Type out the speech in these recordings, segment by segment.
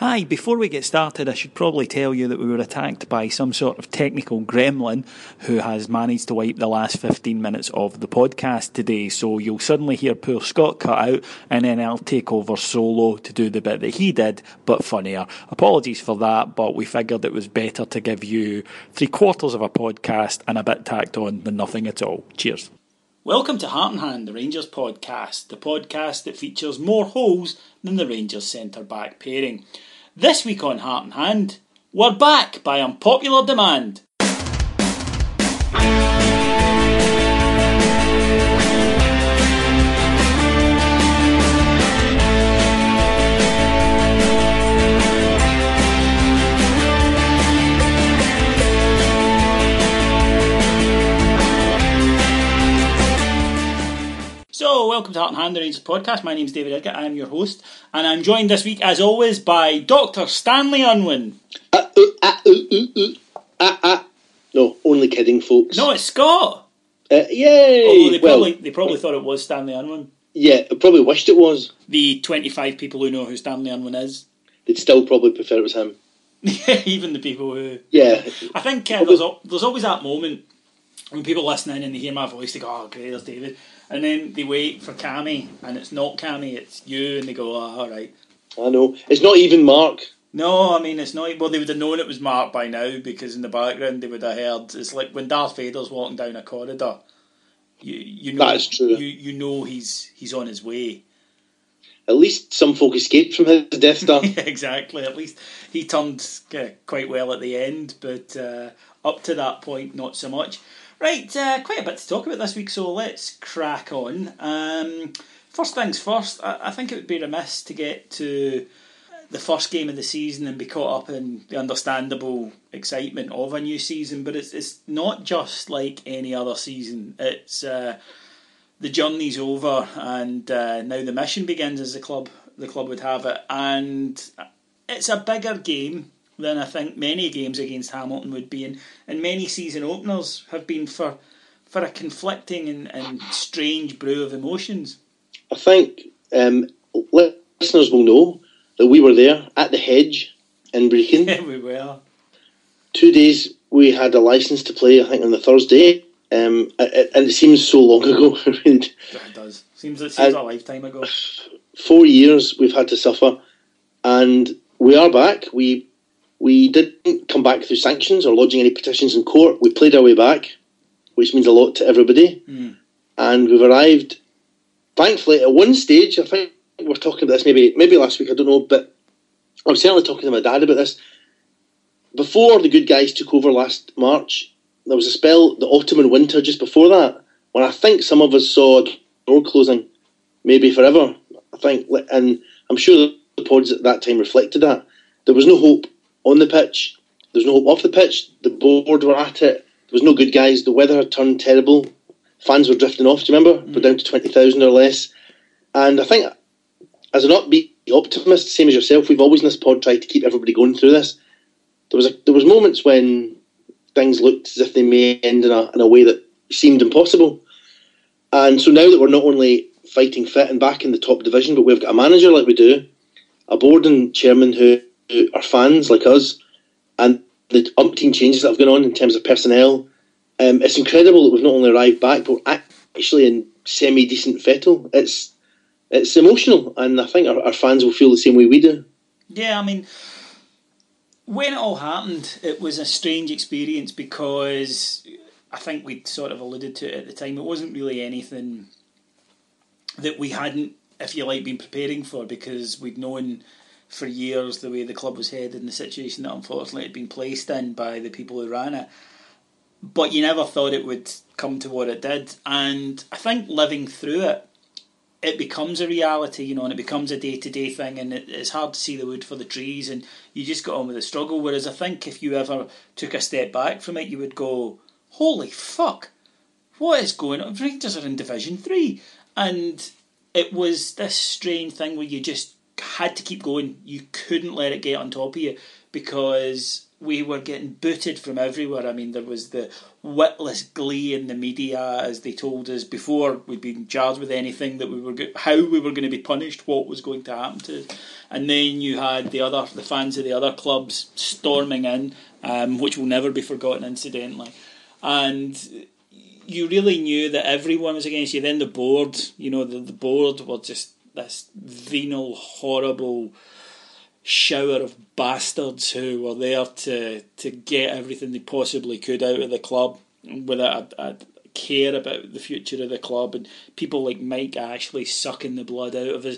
Hi, before we get started, I should probably tell you that we were attacked by some sort of technical gremlin who has managed to wipe the last 15 minutes of the podcast today. So you'll suddenly hear poor Scott cut out, and then I'll take over solo to do the bit that he did, but funnier. Apologies for that, but we figured it was better to give you three quarters of a podcast and a bit tacked on than nothing at all. Cheers. Welcome to Heart and Hand, the Rangers podcast, the podcast that features more holes than the Rangers centre back pairing. This week on Heart and Hand, we're back by unpopular demand. So, welcome to Heart and Hand, the Rangers podcast. My name is David Edgar. I am your host, and I'm joined this week, as always, by Dr. Stanley Unwin. Uh, uh, uh, uh, uh, uh, uh. No, only kidding, folks. No, it's Scott. Uh, yay! Although they well, probably they probably thought it was Stanley Unwin. yeah, I probably wished it was. The 25 people who know who Stanley Unwin is. They'd still probably prefer it was him. Even the people who. Yeah, I think uh, there's, al- there's always that moment when people listen in and they hear my voice, they go, oh, great, there's David. And then they wait for Cammy, and it's not Cammy, it's you, and they go, oh, all right. I know. It's not even Mark. No, I mean, it's not. Well, they would have known it was Mark by now because in the background they would have heard. It's like when Darth Vader's walking down a corridor. You, you know, That is true. You, you know he's he's on his way. At least some folk escaped from his Death Star. Yeah, exactly. At least he turned uh, quite well at the end, but uh, up to that point, not so much. Right, uh, quite a bit to talk about this week, so let's crack on. Um, first things first, I, I think it would be remiss to get to the first game of the season and be caught up in the understandable excitement of a new season, but it's it's not just like any other season. It's uh, the journey's over, and uh, now the mission begins, as the club the club would have it, and it's a bigger game than I think many games against Hamilton would be, and, and many season openers have been for for a conflicting and, and strange brew of emotions. I think um, listeners will know that we were there at the hedge in Brecon. Yeah, we were. Two days we had a license to play, I think, on the Thursday. Um, and it seems so long ago. It does. Seems it seems a lifetime ago. four years we've had to suffer, and we are back. We we didn't come back through sanctions or lodging any petitions in court. We played our way back, which means a lot to everybody. Mm. And we've arrived, thankfully, at one stage. I think we're talking about this maybe maybe last week. I don't know, but I was certainly talking to my dad about this. Before the good guys took over last March, there was a spell, the autumn and winter, just before that, when I think some of us saw a door closing, maybe forever. I think, and I'm sure the pods at that time reflected that. There was no hope on the pitch. There was no hope off the pitch. The board were at it. There was no good guys. The weather had turned terrible. Fans were drifting off. Do you remember? We're mm. down to twenty thousand or less. And I think, as an upbeat optimist, same as yourself, we've always in this pod tried to keep everybody going through this. there was a, there was moments when things looked as if they may end in a in a way that seemed impossible. And so now that we're not only fighting fit and back in the top division, but we've got a manager like we do, a board and chairman who, who are fans like us, and the umpteen changes that have gone on in terms of personnel. Um, it's incredible that we've not only arrived back, but actually in semi decent fettle. It's it's emotional, and I think our, our fans will feel the same way we do. Yeah, I mean, when it all happened, it was a strange experience because I think we'd sort of alluded to it at the time. It wasn't really anything that we hadn't, if you like, been preparing for because we'd known for years the way the club was headed and the situation that unfortunately had been placed in by the people who ran it. But you never thought it would come to what it did. And I think living through it, it becomes a reality, you know, and it becomes a day to day thing, and it, it's hard to see the wood for the trees, and you just got on with the struggle. Whereas I think if you ever took a step back from it, you would go, holy fuck, what is going on? Rangers are in Division 3. And it was this strange thing where you just had to keep going. You couldn't let it get on top of you because we were getting booted from everywhere. I mean, there was the witless glee in the media as they told us before we'd been charged with anything that we were go- how we were going to be punished, what was going to happen to us. And then you had the other the fans of the other clubs storming in, um, which will never be forgotten, incidentally and you really knew that everyone was against you. Then the board, you know, the, the board were just this venal, horrible shower of bastards who were there to to get everything they possibly could out of the club without a, a care about the future of the club and people like Mike Ashley sucking the blood out of us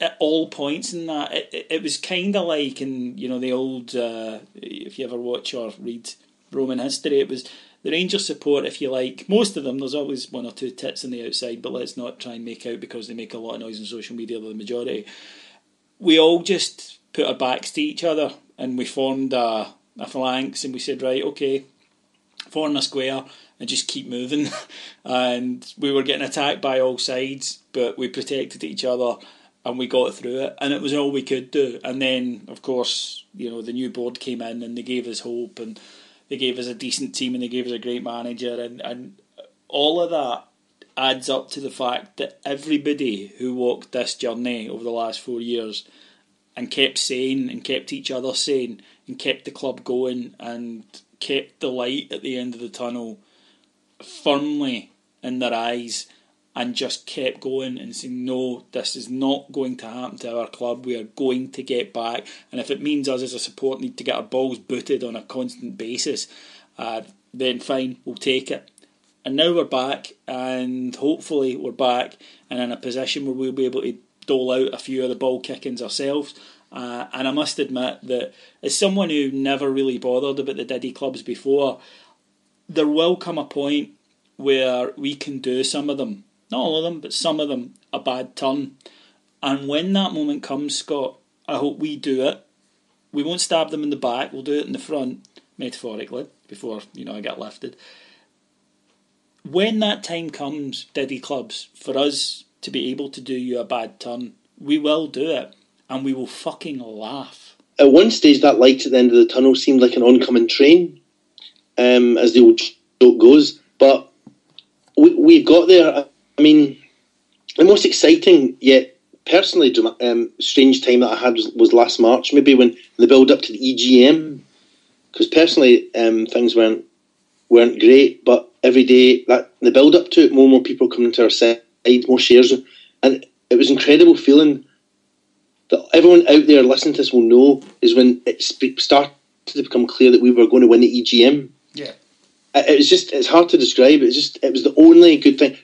at all points in that. It, it, it was kind of like in you know the old uh, if you ever watch or read Roman history it was the Rangers support, if you like, most of them, there's always one or two tits on the outside, but let's not try and make out because they make a lot of noise on social media, the majority. We all just put our backs to each other and we formed a, a phalanx and we said, right, okay, form a square and just keep moving. and we were getting attacked by all sides, but we protected each other and we got through it, and it was all we could do. And then, of course, you know, the new board came in and they gave us hope and they gave us a decent team and they gave us a great manager, and, and all of that adds up to the fact that everybody who walked this journey over the last four years and kept sane and kept each other sane and kept the club going and kept the light at the end of the tunnel firmly in their eyes and just kept going and saying, no, this is not going to happen to our club. We are going to get back. And if it means us as a support need to get our balls booted on a constant basis, uh, then fine, we'll take it. And now we're back, and hopefully we're back and in a position where we'll be able to dole out a few of the ball kickings ourselves. Uh, and I must admit that as someone who never really bothered about the Diddy clubs before, there will come a point where we can do some of them not all of them, but some of them, a bad turn. And when that moment comes, Scott, I hope we do it. We won't stab them in the back, we'll do it in the front, metaphorically, before, you know, I get lifted. When that time comes, Diddy Clubs, for us to be able to do you a bad turn, we will do it. And we will fucking laugh. At one stage, that light at the end of the tunnel seemed like an oncoming train, um, as the old joke goes. But we, we got there I mean, the most exciting yet personally um, strange time that I had was, was, last March, maybe when the build up to the EGM, because personally um, things weren't weren't great, but every day that the build up to it, more and more people coming to our side, more shares, and it was incredible feeling that everyone out there listening to this will know is when it started to become clear that we were going to win the EGM. Yeah, it was just it's hard to describe. It just it was the only good thing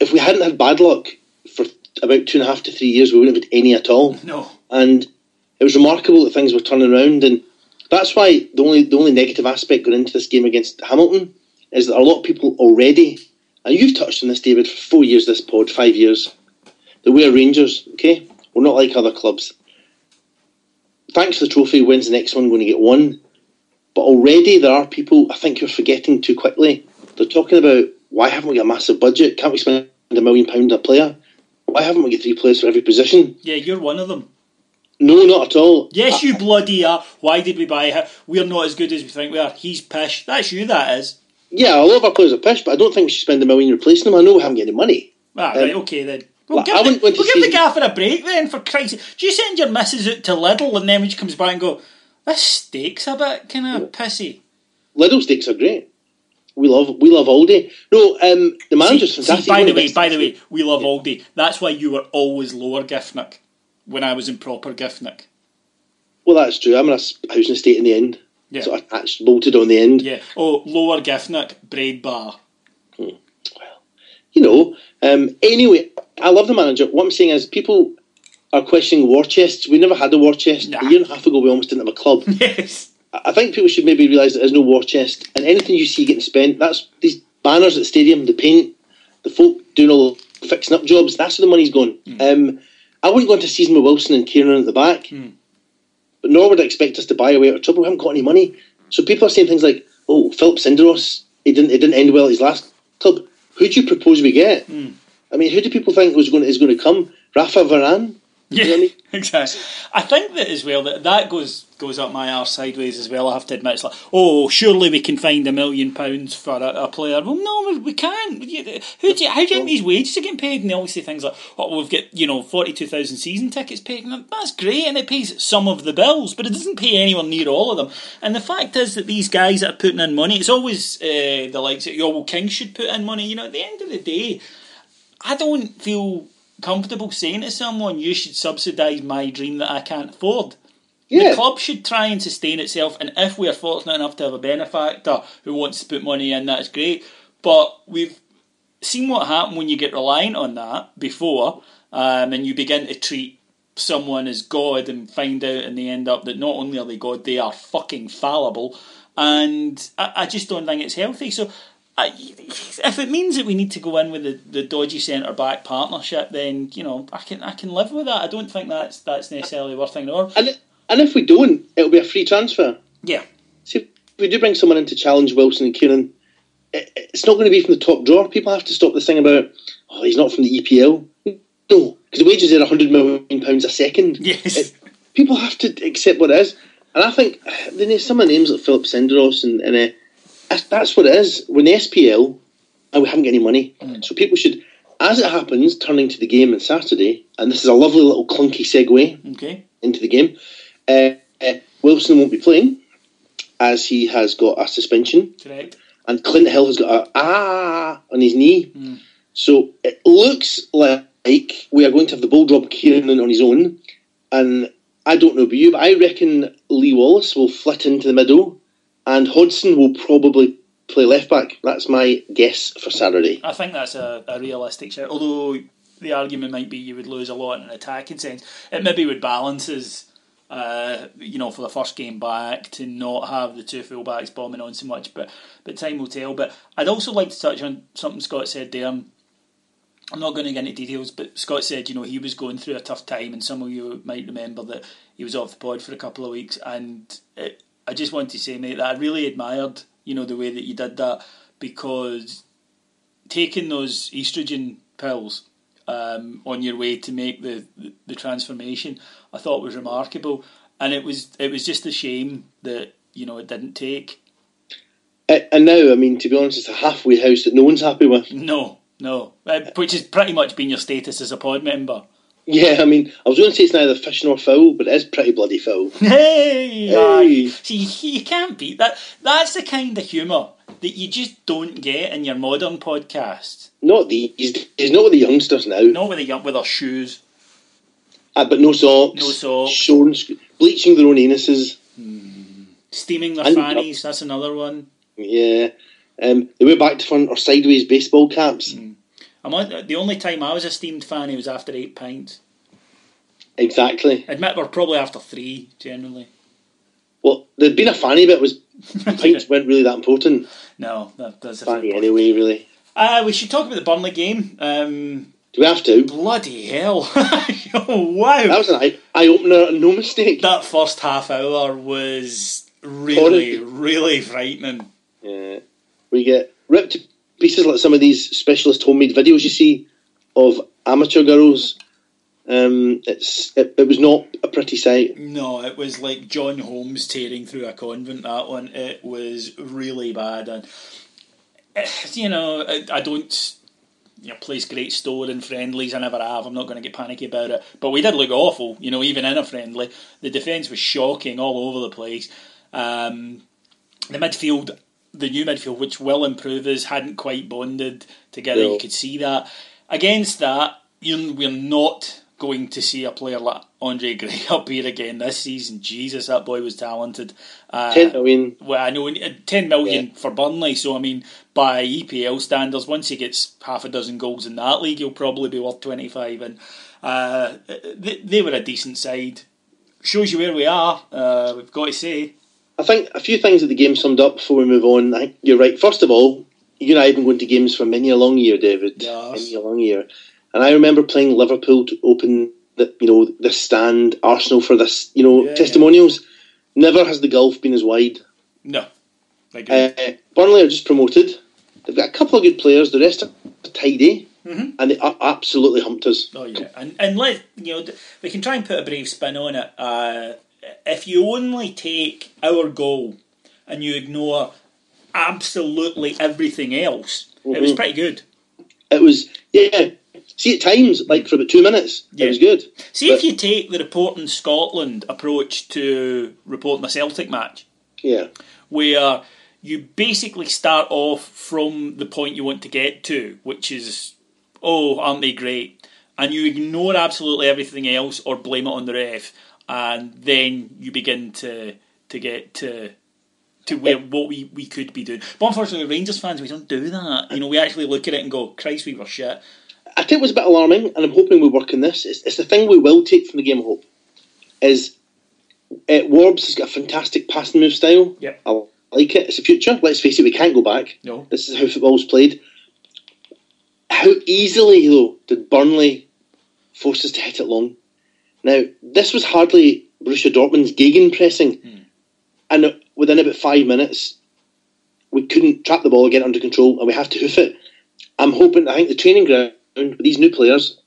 if we hadn't had bad luck for about two and a half to three years, we wouldn't have had any at all. No. And it was remarkable that things were turning around, and that's why the only the only negative aspect going into this game against Hamilton is that a lot of people already, and you've touched on this, David, for four years, this pod, five years, that we are Rangers. Okay, we're not like other clubs. Thanks for the trophy, when's the next one going to get won? But already there are people. I think you're forgetting too quickly. They're talking about why haven't we got a massive budget? Can't we spend a million pound a player? Why haven't we got three players for every position? Yeah, you're one of them. No, not at all. Yes, you bloody are. Why did we buy him? We're not as good as we think we are. He's pish. That's you, that is. Yeah, a lot of our players are pish, but I don't think we should spend a million replacing them. I know we haven't got any money. Ah, Um, right, okay then. We'll, well, give, the, wouldn't want to we'll give the gaffer a break then, for Christ's sake. Do you send your missus out to Lidl and then when she comes back and go, this steak's a bit kind of pissy? Lidl steaks are great. We love we love Aldi. No, um, the manager's See, fantastic. see, by the way, by the way, we love Aldi. That's why you were always lower Giffnock when I was in proper Giffnock. well, that's true. I'm in a housing estate in the end, Yeah. so attached, bolted on the end. Yeah. Oh, lower Giffnock, Braidbar. Well, you know. Um, anyway, I love the manager. What I'm saying is, people are questioning war chests. We never had a war chest. Nah. A year and a half ago, we almost didn't have a club. Yes. I think people should maybe realise there is no war chest, and anything you see getting spent, that's these banners at the stadium, the paint, the folk doing all the fixing up jobs. That's where the money's going. Hmm. Um, I wouldn't go into a season with Wilson and Kiernan at the back, hmm. but nor would I expect us to buy away out of trouble. We haven't got any money, so people are saying things like, "Oh, Philip Senderos, it didn't it didn't end well at his last club. Who do you propose we get? Hmm. I mean, who do people think was going is going to come? Rafa Varane? Yeah, You know I mean? exactly. I think that as well that that goes goes up my arse sideways as well. I have to admit, it's like, oh, surely we can find a million pounds for a, a player. Well, no, we, we can't. Who do you, how do you think these wages are getting paid? And they always say things like, oh, we've got you know forty two thousand season tickets paid. And that's great, and it pays some of the bills, but it doesn't pay anyone near all of them. And the fact is that these guys that are putting in money, it's always uh, the likes that, oh, well, King should put in money. You know, at the end of the day. I don't feel comfortable saying to someone, you should subsidise my dream that I can't afford. Yeah. The club should try and sustain itself, and if we are fortunate enough to have a benefactor who wants to put money in, that's great. But we've seen what happened when you get reliant on that before, um, and you begin to treat someone as God and find out and they end up that not only are they God, they are fucking fallible. And I, I just don't think it's healthy. So I, if it means that we need to go in with the, the dodgy centre back partnership, then you know I can I can live with that. I don't think that's that's necessarily worth thinking or And and if we don't, it'll be a free transfer. yeah. See, if we do bring someone in to challenge Wilson and Kiernan, it, it's not going to be from the top drawer. People have to stop the thing about, oh, he's not from the EPL. No, because the wages are £100 million pounds a second. Yes. It- people have to accept what it is. And I think the na- some of the names like Philip Senderos and, and uh, that's, what it is. We're in the SPL and we haven't got any money. So people should, as it happens, turning to the game on Saturday, and this is a lovely little clunky segue Okay. into the game. Uh, uh, Wilson won't be playing as he has got a suspension, Correct. and Clint Hill has got a ah on his knee. So it looks like we are going to have the ball drop Kiernan on his own, and I don't know about you, but I reckon Lee Wallace will flit into the middle, and Hodson will probably play left back. That's my guess for Saturday. I think that's a, a realistic shout. Although the argument might be you would lose a lot in an attacking sense. It maybe would balance as uh, you know, for the first game back to not have the two fullbacks bombing on so much, but but time will tell. But I'd also like to touch on something Scott said there. I'm not going to get into details, but Scott said, you know, he was going through a tough time, and some of you might remember that he was off the pod for a couple of weeks. And it, I just want to say, mate, that I really admired, you know, the way that you did that because taking those estrogen pills um, on your way to make the, the, the transformation, I thought was remarkable. And it was it was just a shame that you know it didn't take. Uh, and now, I mean, to be honest, it's a halfway house that no one's happy with. No, no, uh, which has pretty much been your status as a pod member. Yeah, I mean, I was going to say it's neither fish nor fowl, but it is pretty bloody foul. Hey, Hey. see, you can't beat that. That's the kind of humour that you just don't get in your modern podcasts. Not these days, not with the youngsters now. Not with the young- with their shoes. Uh, but no socks. No socks. Shorn, bleaching their own anuses. Steaming their And- fannies, that's another one. Yeah. Um, they wear back to front or sideways baseball caps. Mm. I'm the only time I was a steamed fanny was after eight pints. Exactly. Admit we're probably after three, generally. Well, there'd been a fanny bit was pints weren't really that important. No, that, that's Fanny anyway, really. Uh, we should talk about the Burnley game. Um, Do we have to? bloody hell. oh, wow. That was an eye, eye opener, no mistake. that first half hour was really, Horrid. really frightening. Yeah. We get ripped to pieces like some of these specialist homemade videos you see of amateur girls Um, it's it, it was not a pretty sight. No, it was like John Holmes tearing through a convent. That one, it was really bad, and eh, you know, I, I don't. You know, place great store in friendlies. I never have. I'm not going to get panicky about it. But we did look awful. You know, even in a friendly, the defence was shocking all over the place. Um, the midfield, the new midfield, which will improve us, hadn't quite bonded together. No. You could see that. Against that, we're not going to see a player like Andre Gray up here again this season. Jesus, that boy was talented. Uh, Ten million. well, I know uh, ten million Yeah. for Burnley. So I mean, by EPL standards, once he gets half a dozen goals in that league, he'll probably be worth twenty five. And uh, they, they were a decent side. Shows you where we are. Uh, we've got to say. I think a few things that the game summed up before we move on. I think you're right. First of all, you and I have been going to games for many a long year, David. Yes. Many a long year. And I remember playing Liverpool to open the you know this stand, Arsenal for this you know Yeah, testimonials. Never has the gulf been as wide. No. Uh, Burnley are just promoted. They've got a couple of good players. The rest are tidy, Mm-hmm. and they absolutely humped us. Oh yeah, and and let you know we can try and put a brave spin on it. Uh, if you only take our goal and you ignore absolutely everything else, it was Mhm. pretty good. It was yeah. See at times, like for about two minutes, Yeah. it was good. See But- if you take the reporting Scotland approach to reporting a Celtic match, Yeah, where you basically start off from the point you want to get to, which is, oh, aren't they great? And you ignore absolutely everything else or blame it on the ref, and then you begin to to get to to where what we, we could be doing. But unfortunately, Rangers fans, we don't do that. You know, we actually look at it and go, Christ, we were shit. I think it was a bit alarming, and I'm hoping we work on this. It's, it's the thing we will take from the game. I hope is uh, Warbs has got a fantastic passing move style. Yep. I like it. It's the future. Let's face it, we can't go back. No. This is how football's played. How easily though did Burnley force us to hit it long? Now this was hardly Borussia Dortmund's gegenpressing, hmm. and within about five minutes, we couldn't trap the ball, get it under control, and we have to hoof it. I'm hoping. I think the training ground with these new players,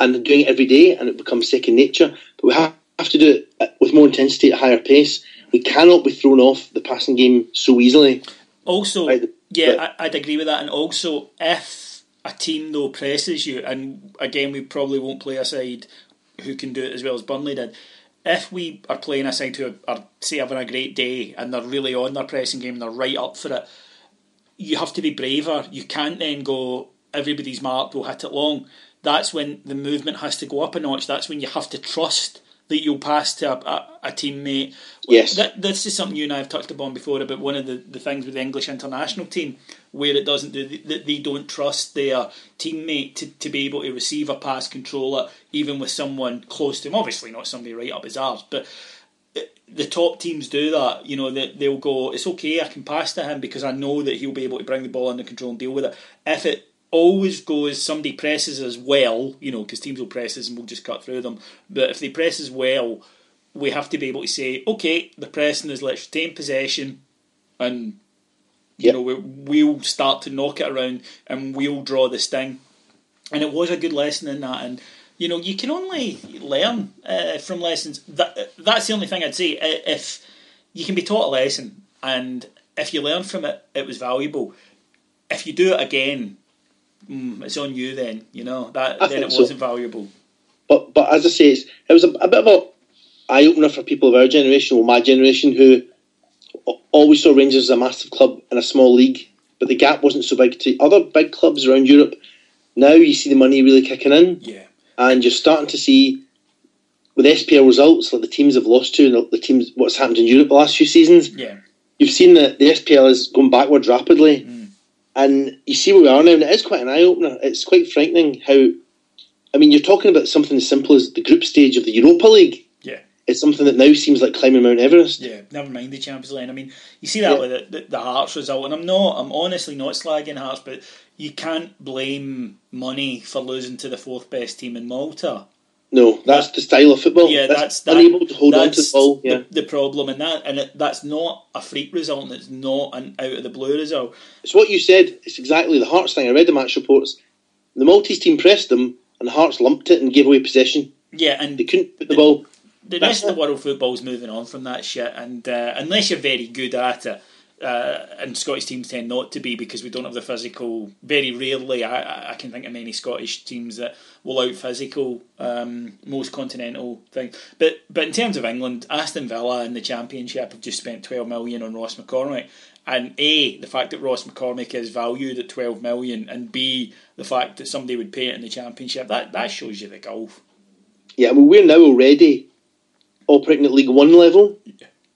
and they're doing it every day, and it becomes second nature. But we have, have to do it uh, with more intensity at a higher pace. We cannot be thrown off the passing game so easily. Also, Right, yeah, I, I'd agree with that. And also, if a team though presses you, and again, we probably won't play a side who can do it as well as Burnley did. If we are playing a side who are say having a great day and they're really on their pressing game and they're right up for it, you have to be braver. You can't then go everybody's marked, we'll hit it long. That's when the movement has to go up a notch. That's when you have to trust that you'll pass to a, a, a teammate. Yes. That, this is something you and I have touched upon before about one of the, the things with the English international team where it doesn't do that they don't trust their teammate to, to be able to receive a pass, control it, even with someone close to him. Obviously, not somebody right up his arse, but uh, the top teams do that. You know, they, they'll go, it's okay, I can pass to him because I know that he'll be able to bring the ball under control and deal with it. If it always goes, somebody presses as well, you know, because teams will press us and we'll just cut through them. But if they press as well, we have to be able to say, okay, the pressing is let's retain possession and, you Yep. know, we, we'll start to knock it around and we'll draw the sting. And it was a good lesson in that. And, you know, you can only learn uh, from lessons. That That's the only thing I'd say. If you can be taught a lesson and if you learn from it, it was valuable. If you do it again, mm, it's on you then, you know, that I then it so. wasn't valuable. But but as I say, it's, it was a, a bit of a eye opener for people of our generation, or my generation, who always saw Rangers as a massive club in a small league, but the gap wasn't so big to other big clubs around Europe. Now you see the money really kicking in, Yeah. and you're starting to see with SPL results like the teams have lost to, and the- the teams what's happened in Europe the last few seasons. Yeah. You've seen that the SPL is going backwards rapidly, mm. and you see where we are now, and it is quite an eye opener. It's quite frightening how. I mean, you're talking about something as simple as the group stage of the Europa League. It's something that now seems like climbing Mount Everest. Yeah, never mind the Champions League. I mean, you see that Yeah. with the, the, the Hearts result, and I'm not, I'm honestly not slagging Hearts, but you can't blame money for losing to the fourth best team in Malta. No, that's the style of football. Yeah, that's, that, unable to hold on to the ball. Yeah, the, the problem, and that, and it, that's not a freak result, and it's not an out of the blue result. it's what you said. It's exactly the Hearts thing. I read the match reports. The Maltese team pressed them, and Hearts lumped it and gave away possession. Yeah, and They couldn't put the ball. The rest of the world football's moving on from that shit, and uh, unless you're very good at it, uh, and Scottish teams tend not to be because we don't have the physical. Very rarely, I, I- can think of many Scottish teams that will out physical um, most continental things. But but in terms of England, Aston Villa in the Championship have just spent twelve million on Ross McCormack. And A, the fact that Ross McCormack is valued at 12 million, and B, the fact that somebody would pay it in the Championship, that, that shows you the gulf. Yeah, well, we're now already operating at League One level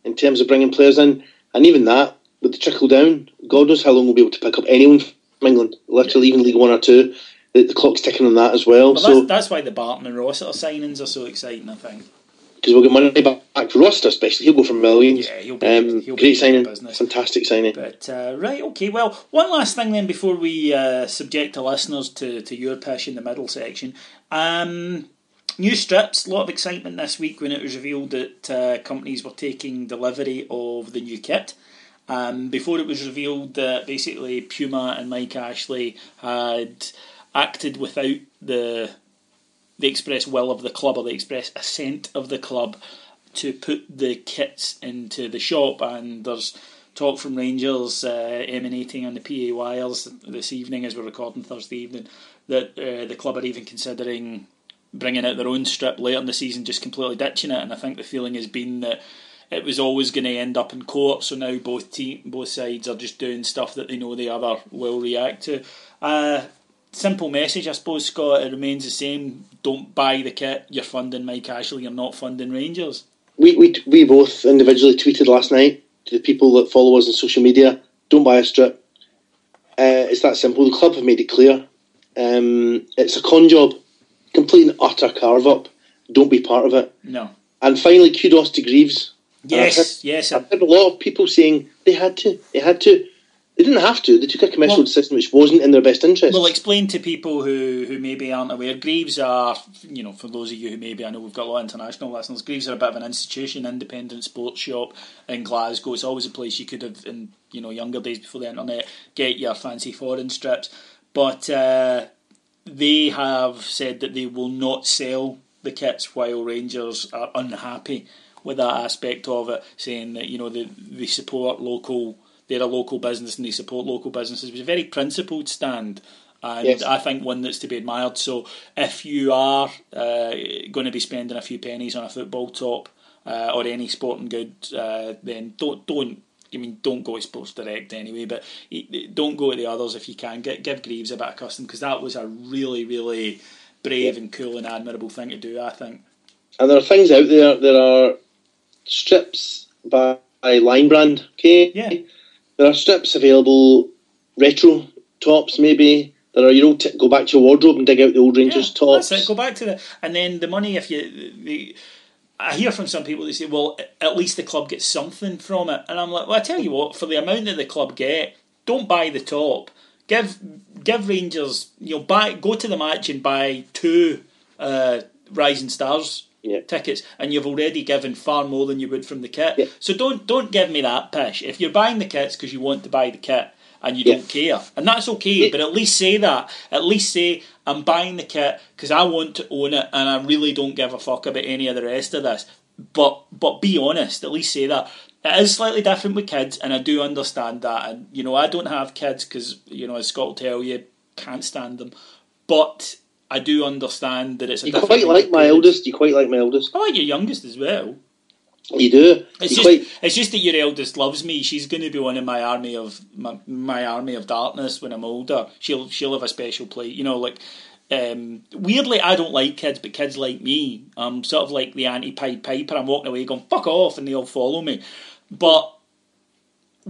in terms of bringing players in, and even that with the trickle down, God knows how long we'll be able to pick up anyone from England. Literally, even League One or two, the, the clock's ticking on that as well. But so that's, that's why the Barton and Rossiter signings are so exciting, I think. because we'll get money back, for Roster, especially he'll go for millions. Yeah, he'll be- um, he'll be great signing, business. fantastic signing. But uh, right, okay. Well, one last thing then before we uh, subject the listeners to, to your pish in the middle section. Um, new strips. A lot of excitement this week when it was revealed that uh, companies were taking delivery of the new kit. Um, before it was revealed that basically Puma and Mike Ashley had acted without the the express will of the club or the express assent of the club to put the kits into the shop, and there's talk from Rangers uh, emanating on the PA wires this evening as we're recording Thursday evening that uh, the club are even considering bringing out their own strip later in the season, just completely ditching it. And I think the feeling has been that it was always going to end up in court, so now both team, both sides are just doing stuff that they know the other will react to. Uh, simple message, I suppose, Scott. It remains the same. Don't buy the kit. You're funding Mike Ashley. You're not funding Rangers. We, we, we both individually tweeted last night to the people that follow us on social media don't buy a strip. Uh, it's that simple. The club have made it clear. Um, it's a con job, complete and utter carve up. Don't be part of it. No. And finally, kudos to Greaves. Yes, yes. I've heard a lot of people saying they had to. They had to. They didn't have to. They took a commercial Well- decision which wasn't in their best interest. Well, explain to people who, who maybe aren't aware. Greaves are, you know, for those of you who maybe I know we've got a lot of international listeners. Greaves are a bit of an institution, independent sports shop in Glasgow. It's always a place you could have, in you know younger days before the internet, get your fancy foreign strips. But uh, they have said that they will not sell the kits while Rangers are unhappy with that aspect of it, saying that you know they, they support local, they're a local business and they support local businesses. It was a very principled stand. And Yes. I think one that's to be admired. So, if you are uh, going to be spending a few pennies on a football top uh, or any sporting good, uh, then don't don't I mean, don't go to Sports Direct anyway, but don't go to the others if you can. Get, give Greaves a bit of custom because that was a really, really brave and cool and admirable thing to do, I think. And there are things out there. There are strips by Line Brand. Okay. Yeah. There are strips available, retro tops maybe. There are you know t- go back to your wardrobe and dig out the old Rangers Yeah, tops. That's it. Go back to the and then the money. If you, the, I hear from some people they say, well, at least the club gets something from it, and I'm like, well, I tell you what, for the amount that the club get, don't buy the top. Give give Rangers, you know, buy go to the match and buy two uh, Rising Stars Yeah. tickets, and you've already given far more than you would from the kit. Yeah. So don't don't give me that pish. If you're buying the kits because you want to buy the kit and you Yeah. don't care, and that's okay, but at least say that. At least say I'm buying the kit because I want to own it, and I really don't give a fuck about any of the rest of this. But but be honest. At least say that. It is slightly different with kids, and I do understand that. And you know, I don't have kids because you know, as Scott will tell you, can't stand them. But I do understand that it's a You quite like my eldest. You quite like my eldest. I like your youngest as well. You do. It's just, quite. it's just that your eldest loves me. She's going to be one of my army of my, my army of darkness when I'm older. She'll she'll have a special place. You know, like um, weirdly, I don't like kids, but kids like me. I'm sort of like the anti-Pied Piper. I'm walking away going fuck off, and they all follow me. But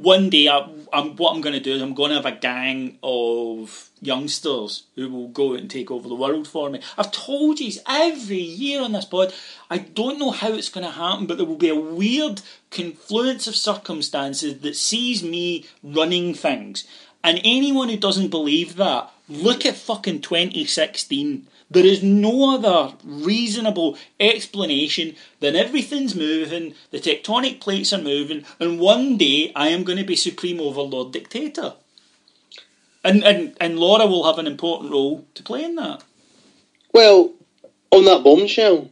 one day, I, I'm what I'm going to do is I'm going to have a gang of youngsters who will go and take over the world for me. I've told you every year on this pod. I don't know how it's going to happen, but there will be a weird confluence of circumstances that sees me running things. And anyone who doesn't believe that, look at fucking 2016. There is no other reasonable explanation than everything's moving, the tectonic plates are moving, and one day I am going to be supreme overlord dictator. And, and and Laura will have an important role to play in that. Well, on that bombshell,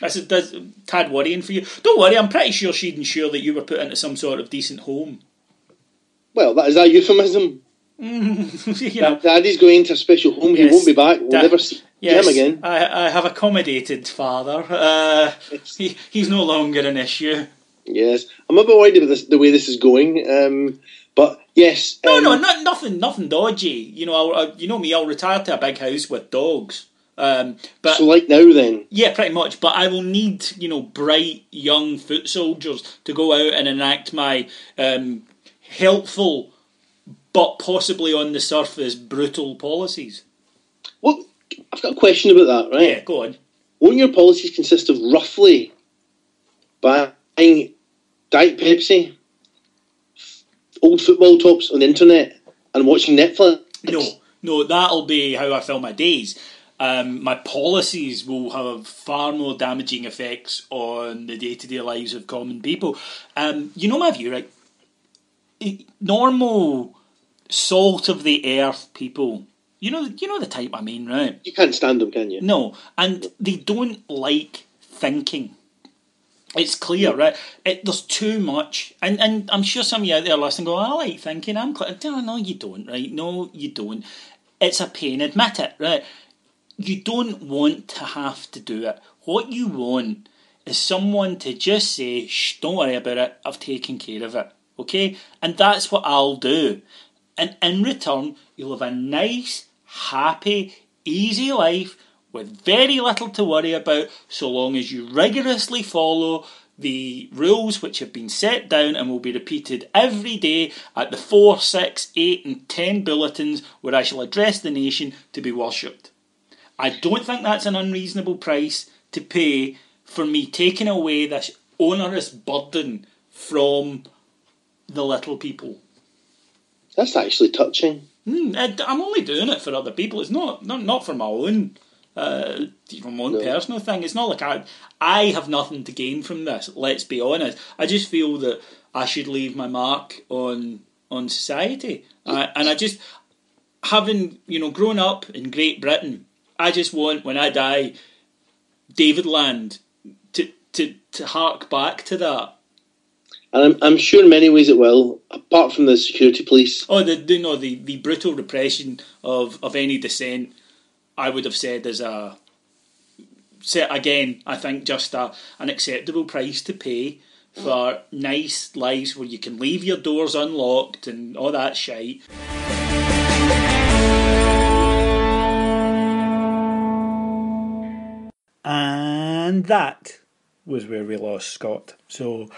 That's a, that's a tad worrying for you. Don't worry, I'm pretty sure she'd ensure that you were put into some sort of decent home. well, that is that euphemism. Daddy's going to a special home. He won't be back. We'll Da- never see yes, him again. I, I have accommodated father. Uh, he, he's no longer an issue. Yes, I'm a bit worried about this, the way this is going. Um, but yes, No, um, no, not, nothing, nothing dodgy. You know, I'll, I, you know me. I'll retire to a big house with dogs. Um, but So like now, then, yeah, pretty much. But I will need, you know, bright young foot soldiers to go out and enact my um, helpful, but possibly on the surface brutal policies. well, I've got a question about that. Right? Yeah, go on. Won't your policies consist of roughly buying Diet Pepsi, old football tops on the internet, and watching Netflix? No, no, that'll be how I fill my days. Um, my policies will have far more damaging effects on the day to day lives of common people. Um, you know my view, right? Normal salt of the earth people. You know, you know the type I mean, right? You can't stand them, can you? No, and they don't like thinking. It's clear, right? It, there's too much, and and I'm sure some of you out there are listening go, "I like thinking." I'm cl-. no, no, you don't, right? No, you don't. It's a pain. Admit it, right? You don't want to have to do it. What you want is someone to just say, "Shh, don't worry about it. I've taken care of it." Okay, and that's what I'll do. And in return, you'll have a nice, happy, easy life with very little to worry about so long as you rigorously follow the rules which have been set down and will be repeated every day at the 4, 6, 8, and 10 bulletins where I shall address the nation to be worshipped. I don't think that's an unreasonable price to pay for me taking away this onerous burden from the little people. That's actually touching. Hmm, I- I'm only doing it for other people. It's not not, not for my own, uh, own No. personal thing. It's not like I I have nothing to gain from this. Let's be honest. I just feel that I should leave my mark on on society, uh, and I just having you know grown up in Great Britain. I just want when I die, David Land to to to hark back to that. And I'm, I'm sure in many ways it will, apart from the security police. Oh, the, the no, the, the brutal repression of, of any dissent, I would have said is a set again. I think just a an acceptable price to pay for nice lives where you can leave your doors unlocked and all that shite. And that was where we lost Scott. So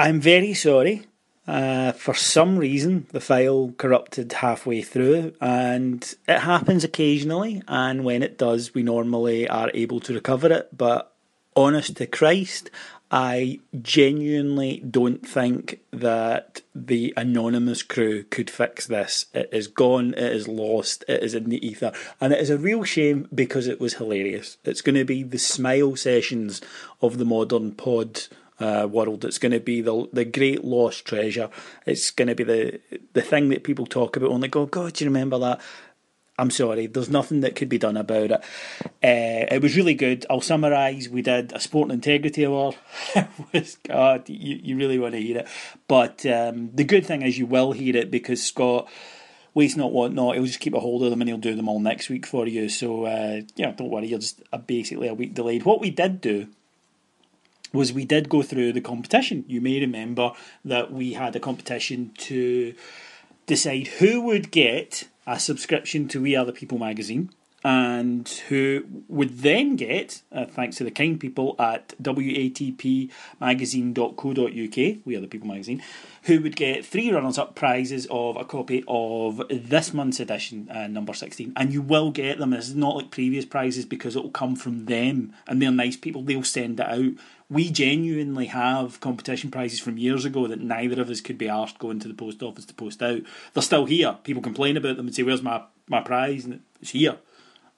I'm very sorry. Uh, for some reason, the file corrupted halfway through, and it happens occasionally. And when it does, we normally are able to recover it. But honest to Christ, I genuinely don't think that the anonymous crew could fix this. It is gone, it is lost, it is in the ether. And it is a real shame because it was hilarious. It's going to be the smile sessions of the modern pod uh, world. It's going to be the the great lost treasure. It's going to be the the thing that people talk about and they go, God, do you remember that? I'm sorry, there's nothing that could be done about it. Uh, it was really good. I'll summarise. We did a Sport and Integrity Award. was, God, you, you really want to hear it. But um, the good thing is you will hear it because Scott, waste not, want not, he'll just keep a hold of them and he'll do them all next week for you. So, uh, yeah, don't worry, you're just basically a week delayed. What we did do was we did go through the competition. You may remember that we had a competition to decide who would get a subscription to We Are the People magazine and who would then get, uh, thanks to the kind people at watpmagazine.co.uk, We Are the People magazine, who would get three runners up prizes of a copy of this month's edition, uh, number 16. And you will get them. This is not like previous prizes because it will come from them and they're nice people. They'll send it out. We genuinely have competition prizes from years ago that neither of us could be asked going to the post office to post out. They're still here. People complain about them and say, Where's my, my prize? And it's here.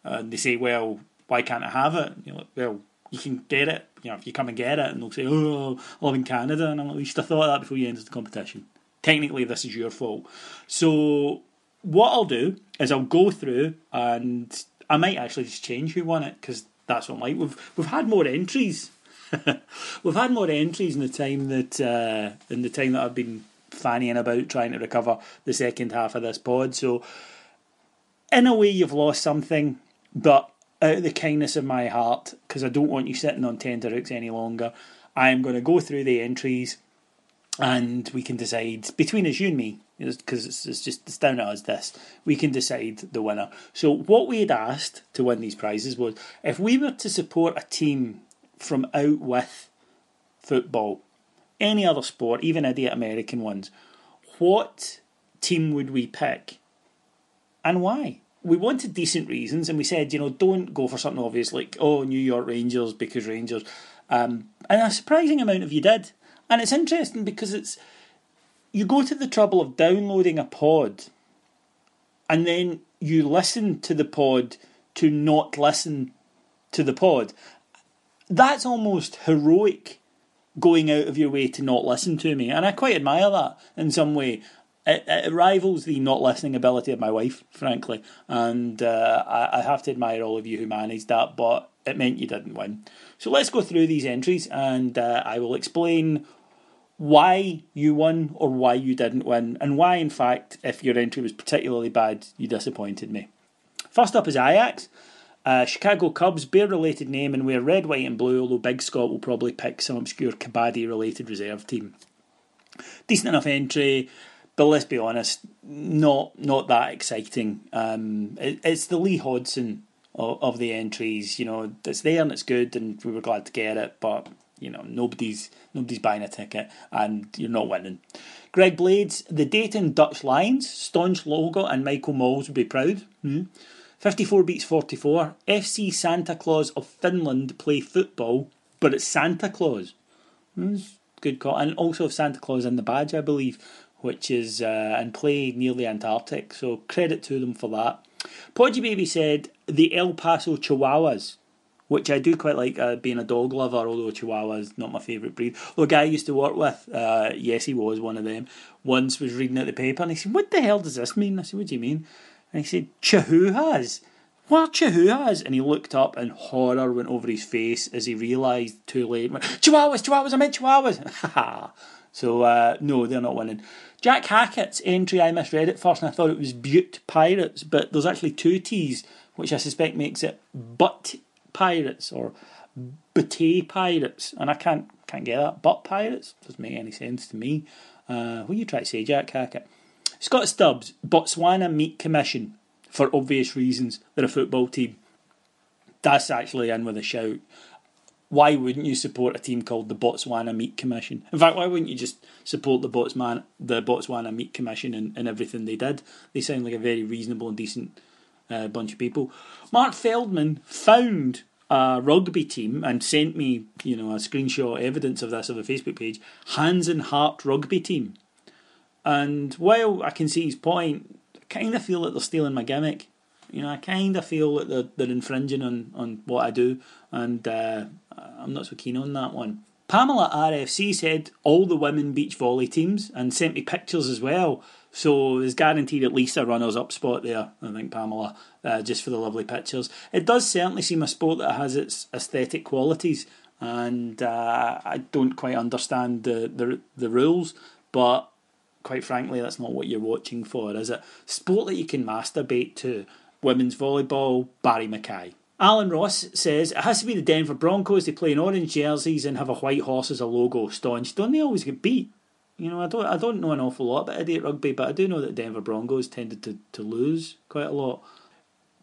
And they say, Well, why can't I have it? And you're like, Well, you can get it, you know, if you come and get it, and they'll say, Oh, I live in Canada. And I'm like, You should have thought of that before you entered the competition. Technically, this is your fault. So, what I'll do is I'll go through and I might actually just change who won it because that's what might we've we've had more entries. we've had more entries in the time that uh, in the time that I've been fannying about trying to recover the second half of this pod. So in a way, you've lost something, but out of the kindness of my heart, because I don't want you sitting on tenterhooks any longer, I am going to go through the entries and we can decide between us, you and me, because it's, it's just it's down to us this, we can decide the winner. So, what we had asked to win these prizes was if we were to support a team from out with football, any other sport, even idiot American ones, what team would we pick and why? we wanted decent reasons, and we said, you know, don't go for something obvious like, oh, New York Rangers because Rangers. Um, and a surprising amount of you did. And it's interesting because it's you go to the trouble of downloading a pod and then you listen to the pod to not listen to the pod. That's almost heroic going out of your way to not listen to me. And I quite admire that in some way it, it, rivals the not listening ability of my wife, frankly. And uh, I, I, have to admire all of you who managed that, but it meant you didn't win. So let's go through these entries and uh, I will explain why you won or why you didn't win, and why, in fact, if your entry was particularly bad, you disappointed me. First up is Ajax. Uh, Chicago Cubs, bear related name, and wear red, white, and blue, although Big Scott will probably pick some obscure Kabaddi related reserve team. Decent enough entry but let's be honest, not not that exciting. Um, it, it's the Lee Hodson of, of, the entries. You know, it's there and it's good, and we were glad to get it. But you know, nobody's nobody's buying a ticket, and you're not winning. Greg Blades, the Dayton Dutch Lions, staunch logo, and Michael Mols would be proud. Hmm? 54 beats 44. FC Santa Claus of Finland play football, but it's Santa Claus. Hmm, good call. And also of Santa Claus and the badge, I believe which is uh, and play near the Antarctic. So credit to them for that. Podgy Baby said the El Paso Chihuahuas, which I do quite like uh, being a dog lover, although Chihuahua's not my favourite breed. Well, a guy I used to work with, uh, yes, he was one of them, once was reading out the paper and he said, What the hell does this mean? I said, What do you mean? And he said, Chihuahuas. What Chihuahuas? And he looked up and horror went over his face as he realised too late. Chihuahuas, Chihuahuas, I meant Chihuahuas. so, uh, no, they're not winning. Jack Hackett's entry, I misread it first and I thought it was Butte Pirates, but there's actually two T's, which I suspect makes it Butt Pirates or Butte Pirates, and I can't can't get that. Butt Pirates doesn't make any sense to me. Uh, what are you trying to say, Jack Hackett? Scott Stubbs, Botswana Meat Commission, for obvious reasons. They're a football team. That's actually in with a shout why wouldn't you support a team called the Botswana Meat Commission? In fact, why wouldn't you just support the Botswana the Botswana Meat Commission and, and everything they did? They sound like a very reasonable and decent uh, bunch of people. Mark Feldman found a rugby team and sent me, you know, a screenshot evidence of this of a Facebook page. Hands and Heart Rugby Team. And while I can see his point, I kind of feel that they're stealing my gimmick. You know, I kind of feel that they're, they're infringing on, on what I do, and uh, I'm not so keen on that one. Pamela RFC said all the women beach volley teams and sent me pictures as well. So there's guaranteed at least a runners up spot there, I think, Pamela, uh, just for the lovely pictures. It does certainly seem a sport that has its aesthetic qualities, and uh, I don't quite understand the, the, the rules, but quite frankly, that's not what you're watching for, is it? Sport that you can masturbate to. Women's volleyball, Barry Mackay. Alan Ross says it has to be the Denver Broncos. They play in orange jerseys and have a white horse as a logo. Staunch. Don't they always get beat? You know, I don't I don't know an awful lot about idiot rugby, but I do know that Denver Broncos tended to, to lose quite a lot.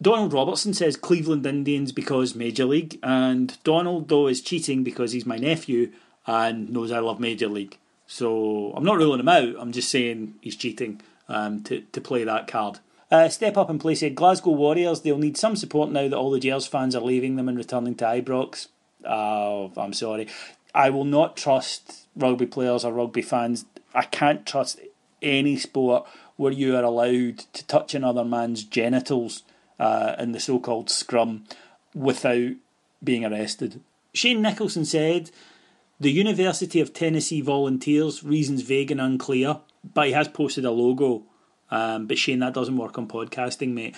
Donald Robertson says Cleveland Indians because Major League, and Donald though is cheating because he's my nephew and knows I love Major League. So I'm not ruling him out. I'm just saying he's cheating um, to to play that card. Uh, step up and play said Glasgow Warriors. They'll need some support now that all the Gers fans are leaving them and returning to Ibrox. Oh, I'm sorry. I will not trust rugby players or rugby fans. I can't trust any sport where you are allowed to touch another man's genitals uh, in the so-called scrum without being arrested. Shane Nicholson said the University of Tennessee volunteers reasons vague and unclear, but he has posted a logo um, but Shane, that doesn't work on podcasting, mate.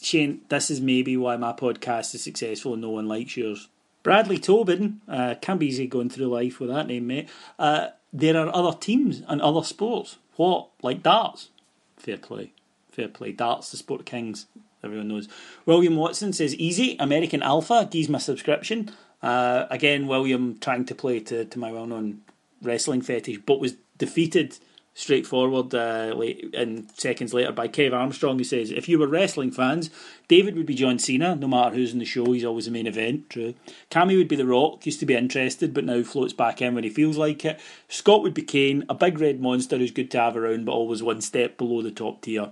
Shane, this is maybe why my podcast is successful and no one likes yours. Bradley Tobin, uh, can't be easy going through life with that name, mate. Uh, there are other teams and other sports. What? Like darts? Fair play. Fair play. Darts, the sport of kings. Everyone knows. William Watson says, easy, American Alpha, gives my subscription. Uh, again, William trying to play to, to my well known wrestling fetish, but was defeated straightforward uh, late, in seconds later by Kev Armstrong, who says, If you were wrestling fans, David would be John Cena, no matter who's in the show, he's always the main event. True. Cammy would be The Rock, used to be interested, but now floats back in when he feels like it. Scott would be Kane, a big red monster who's good to have around, but always one step below the top tier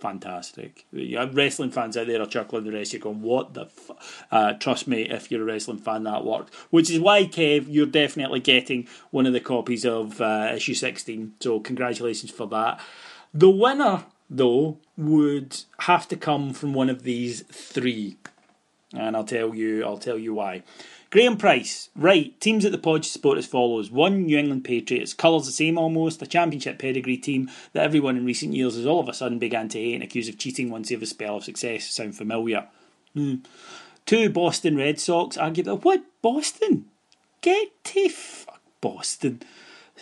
fantastic. Wrestling fans out there are chuckling the rest. You're going, what the? F-? Uh, trust me, if you're a wrestling fan, that worked. Which is why, Kev, you're definitely getting one of the copies of uh, issue 16. So congratulations for that. The winner, though, would have to come from one of these three, and I'll tell you. I'll tell you why. Graham Price, right, teams at the Podge support as follows. One, New England Patriots, colours the same almost, a championship pedigree team that everyone in recent years has all of a sudden began to hate and accuse of cheating once they have a spell of success. Sound familiar? Hmm. Two, Boston Red Sox, argue that, what, Boston? Get to fuck Boston.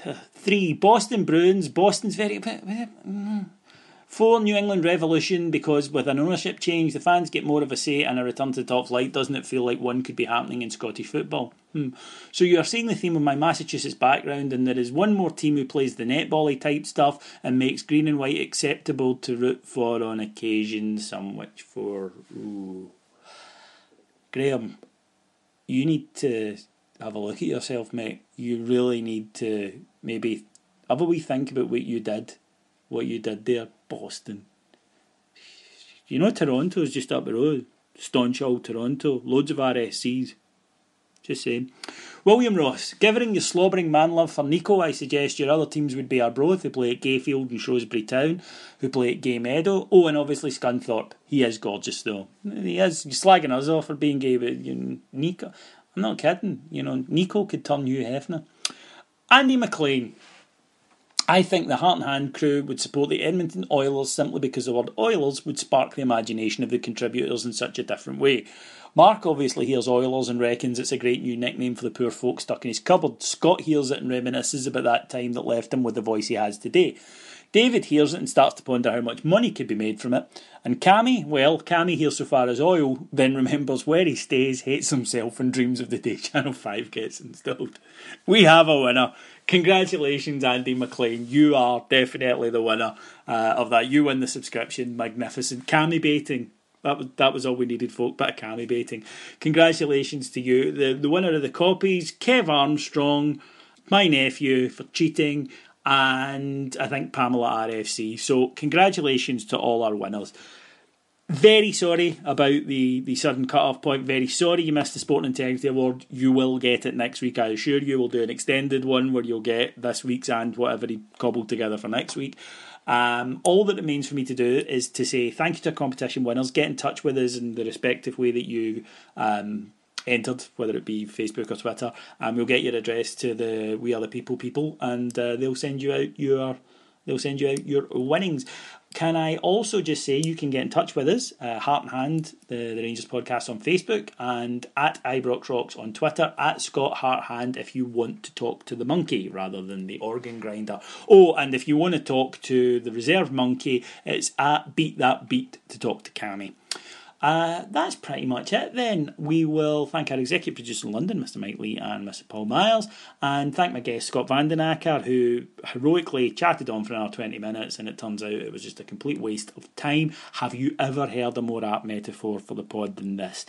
Three, Boston Bruins, Boston's very... Hmm. Four, New England Revolution, because with an ownership change, the fans get more of a say and a return to top flight. Doesn't it feel like one could be happening in Scottish football? Hmm. So you are seeing the theme of my Massachusetts background, and there is one more team who plays the netbally type stuff and makes green and white acceptable to root for on occasion, some which for. Ooh. Graham, you need to have a look at yourself, mate. You really need to maybe have a wee think about what you did, what you did there Boston. You know, Toronto's just up the road. Staunch old Toronto. Loads of RSCs. Just saying. William Ross, given your slobbering man love for Nico, I suggest your other teams would be Arbroath, who play at Gayfield and Shrewsbury Town, who play at Gay Meadow. Oh, and obviously Scunthorpe. He is gorgeous, though. He is. You're slagging us off for being gay, but you know, Nico. I'm not kidding. You know, Nico could turn Hugh Hefner. Andy McLean. I think the Heart and Hand crew would support the Edmonton Oilers simply because the word Oilers would spark the imagination of the contributors in such a different way. Mark obviously hears Oilers and reckons it's a great new nickname for the poor folk stuck in his cupboard. Scott hears it and reminisces about that time that left him with the voice he has today. David hears it and starts to ponder how much money could be made from it. And Cammy, well, Cammy hears so far as oil, then remembers where he stays, hates himself, and dreams of the day Channel 5 gets installed. We have a winner. Congratulations, Andy McLean. You are definitely the winner uh, of that. You win the subscription. Magnificent. Cammy baiting. That was that was all we needed, folk. Bit of cammy baiting. Congratulations to you, the the winner of the copies, Kev Armstrong, my nephew for cheating, and I think Pamela RFC. So congratulations to all our winners. Very sorry about the, the sudden cut-off point. Very sorry you missed the Sport Integrity Award. You will get it next week, I assure you. We'll do an extended one where you'll get this week's and whatever he cobbled together for next week. Um, all that remains for me to do is to say thank you to competition winners. Get in touch with us in the respective way that you um, entered, whether it be Facebook or Twitter, and we'll get your address to the We Are the People people, and uh, they'll send you out your they'll send you out your winnings. Can I also just say you can get in touch with us, uh, Heart and Hand, the, the Rangers podcast on Facebook, and at Ibrox Rocks on Twitter, at Scott Heart Hand if you want to talk to the monkey rather than the organ grinder. Oh, and if you want to talk to the reserve monkey, it's at Beat That Beat to talk to Cammy. Uh, that's pretty much it then. We will thank our executive producer in London, Mr. Mike Lee and Mr. Paul Miles, and thank my guest Scott Vandenacker, who heroically chatted on for another 20 minutes, and it turns out it was just a complete waste of time. Have you ever heard a more apt metaphor for the pod than this?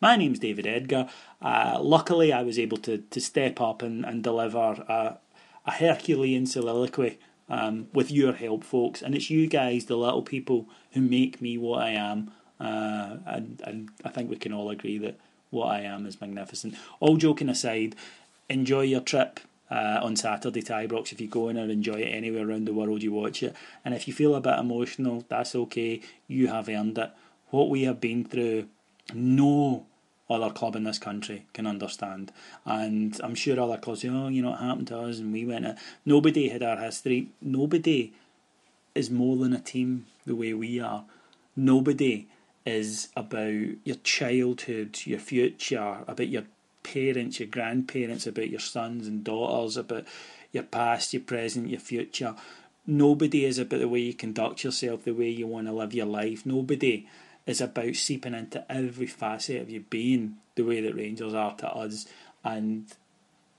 My name's David Edgar. Uh, luckily, I was able to, to step up and, and deliver a, a Herculean soliloquy um, with your help, folks. And it's you guys, the little people, who make me what I am. Uh, and, and I think we can all agree that what I am is magnificent. All joking aside, enjoy your trip uh, on Saturday to Ibrox if you go in or enjoy it anywhere around the world you watch it. And if you feel a bit emotional, that's okay. You have earned it. What we have been through, no other club in this country can understand. And I'm sure other clubs say, oh, you know, it happened to us and we went it. Nobody had our history. Nobody is more than a team the way we are. Nobody is about your childhood, your future, about your parents, your grandparents, about your sons and daughters, about your past, your present, your future. Nobody is about the way you conduct yourself, the way you want to live your life. Nobody is about seeping into every facet of your being the way that Rangers are to us. And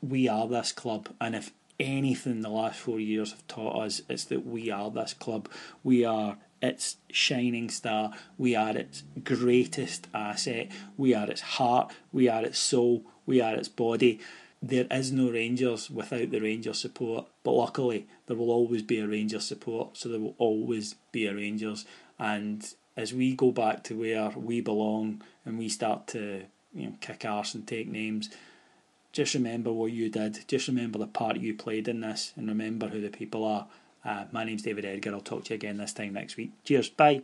we are this club. And if anything the last four years have taught us, it's that we are this club. We are its shining star. We are its greatest asset. We are its heart. We are its soul. We are its body. There is no Rangers without the Rangers support, but luckily there will always be a Rangers support, so there will always be a Rangers. And as we go back to where we belong and we start to you know, kick arse and take names, just remember what you did. Just remember the part you played in this, and remember who the people are. Uh, my name's David Edgar. I'll talk to you again this time next week. Cheers. Bye.